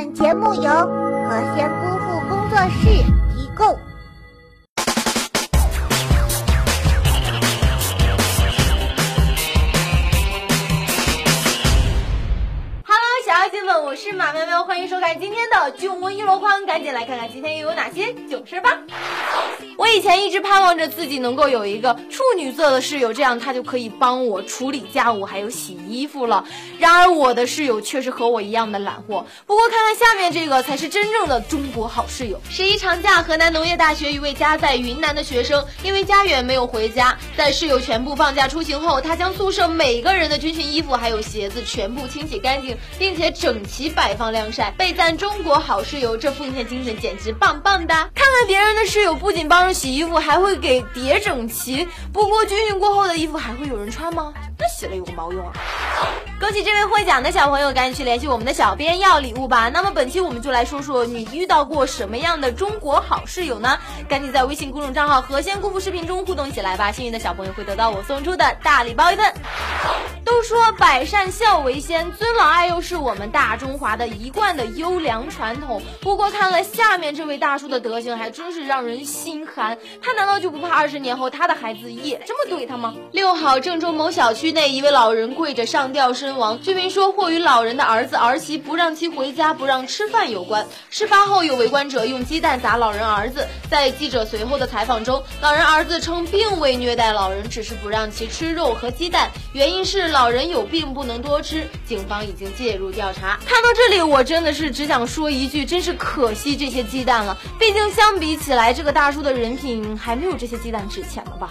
本节目由何仙姑父工作室提供。哈喽，小妖精们我是马喵喵，欢迎收看今天的囧闻一箩筐，赶紧来看看今天又有哪些囧事吧。我以前一直盼望着自己能够有一个处女座的室友，这样他就可以帮我处理家务还有洗衣服了。然而我的室友却是和我一样的懒货。不过看看下面这个才是真正的中国好室友。十一长假，河南农业大学一位家在云南的学生，因为家远没有回家，在室友全部放假出行后，他将宿舍每个人的军训衣服还有鞋子全部清洗干净，并且整齐摆放晾晒，被赞中国好室友。这奉献精神简直棒棒的。看看别人的室友，不不仅帮。洗衣服还会给叠整齐，不过军训过后的衣服还会有人穿吗？那洗了有个毛用啊！恭喜这位获奖的小朋友，赶紧去联系我们的小编要礼物吧。那么本期我们就来说说你遇到过什么样的中国好室友呢？赶紧在微信公众账号“何仙姑父”视频中互动起来吧，幸运的小朋友会得到我送出的大礼包一份。都说百善孝为先，尊老爱幼是我们大中华的一贯的优良传统。不过看了下面这位大叔的德行，还真是让人心寒。他难道就不怕二十年后他的孩子也这么对他吗？六号郑州某小区内，一位老人跪着上吊身亡。居民说，或与老人的儿子儿媳不让其回家、不让吃饭有关。事发后，有围观者用鸡蛋砸老人儿子。在记者随后的采访中，老人儿子称并未虐待老人，只是不让其吃肉和鸡蛋，原因是老老人有病不能多吃。警方已经介入调查。看到这里，我真的是只想说一句，真是可惜这些鸡蛋了。毕竟相比起来，这个大叔的人品还没有这些鸡蛋值钱了吧。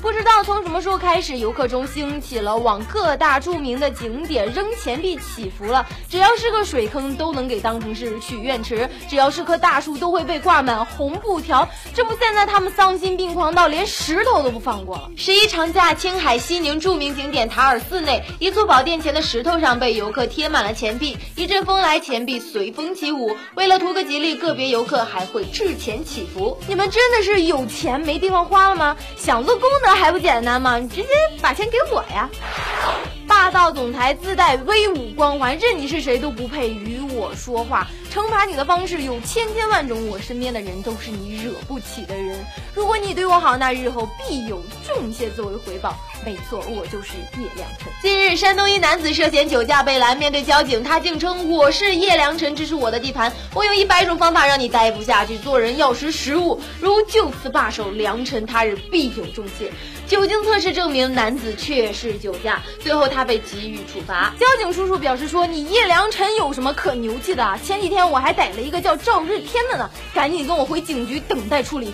不知道从什么时候开始，游客中兴起了往各大著名的景点扔钱币祈福了。只要是个水坑，都能给当成是许愿池；只要是棵大树，都会被挂满红布条。这不，现在他们丧心病狂到连石头都不放过了。十一长假，青海西宁著名景点塔尔寺内，一座宝殿前的石头上被游客贴满了钱币。一阵风来，钱币随风起舞。为了图个吉利，个别游客还会掷钱祈福。你们真的是有钱没地方花了吗？想乐功德。这还不简单吗？你直接把钱给我呀！霸道总裁自带威武光环，任你是谁都不配与我说话。惩罚你的方式有千千万种，我身边的人都是你惹不起的人。如果你对我好，那日后必有重谢作为回报。没错，我就是叶良辰。近日，山东一男子涉嫌酒驾被拦，面对交警，他竟称我是叶良辰，这是我的地盘，我有一百种方法让你待不下去，做人要识时务。如就此罢手，良辰他日必有重谢。酒精测试证明男子确是酒驾，最后他被给予处罚。交警叔叔表示说：“你叶良辰有什么可牛牛气的啊？前几天我还逮了一个叫赵日天的呢，赶紧跟我回警局等待处理。”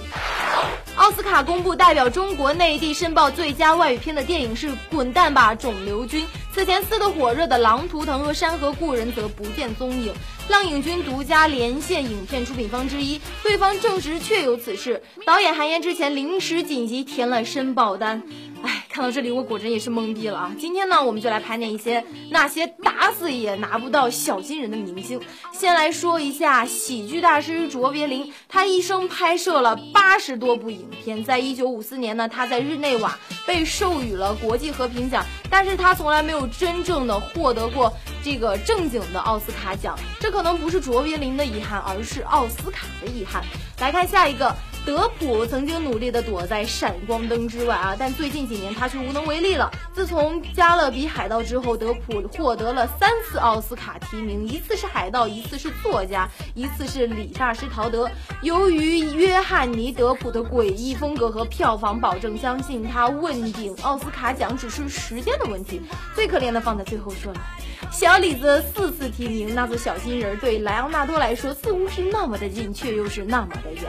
奥斯卡公布，代表中国内地申报最佳外语片的电影是《滚蛋吧，肿瘤君》。此前撕得火热的《狼图腾》和《山河故人》则不见踪影。浪影君独家连线影片出品方之一，对方证实确有此事。导演韩延之前临时紧急填了申报单。哎，看到这里我果真也是懵逼了啊！今天呢，我们就来盘点一些那些打死也拿不到小金人的明星。先来说一下喜剧大师卓别林，他一生拍摄了八十多部影片。在一九五四年呢，他在日内瓦被授予了国际和平奖，但是他从来没有真正的获得过这个正经的奥斯卡奖。这可能不是卓别林的遗憾，而是奥斯卡的遗憾。来看下一个。德普曾经努力地躲在闪光灯之外啊，但最近几年他却无能为力了。自从《加勒比海盗》之后，德普获得了三次奥斯卡提名，一次是海盗，一次是作家，一次是理发师陶德。由于约翰尼·德普的诡异风格和票房保证，相信他问鼎奥斯卡奖只是时间的问题。最可怜的放在最后说了。小李子四次提名，那座小金人对莱昂纳多来说似乎是那么的近，却又是那么的远。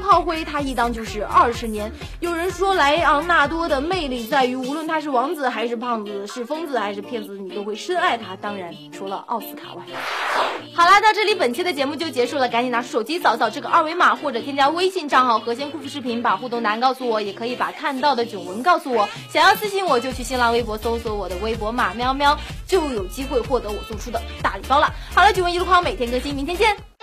炮灰，他一当就是二十年。有人说莱昂纳多的魅力在于，无论他是王子还是胖子，是疯子还是骗子，你都会深爱他。当然，除了奥斯卡外。好啦，到这里本期的节目就结束了，赶紧拿出手机扫扫这个二维码，或者添加微信账号“和仙酷父视频”，把互动答案告诉我，也可以把看到的囧文告诉我。想要私信我就去新浪微博搜索我的微博马喵喵，就有机会获得我送出的大礼包了。好了，囧文一路狂，每天更新，明天见。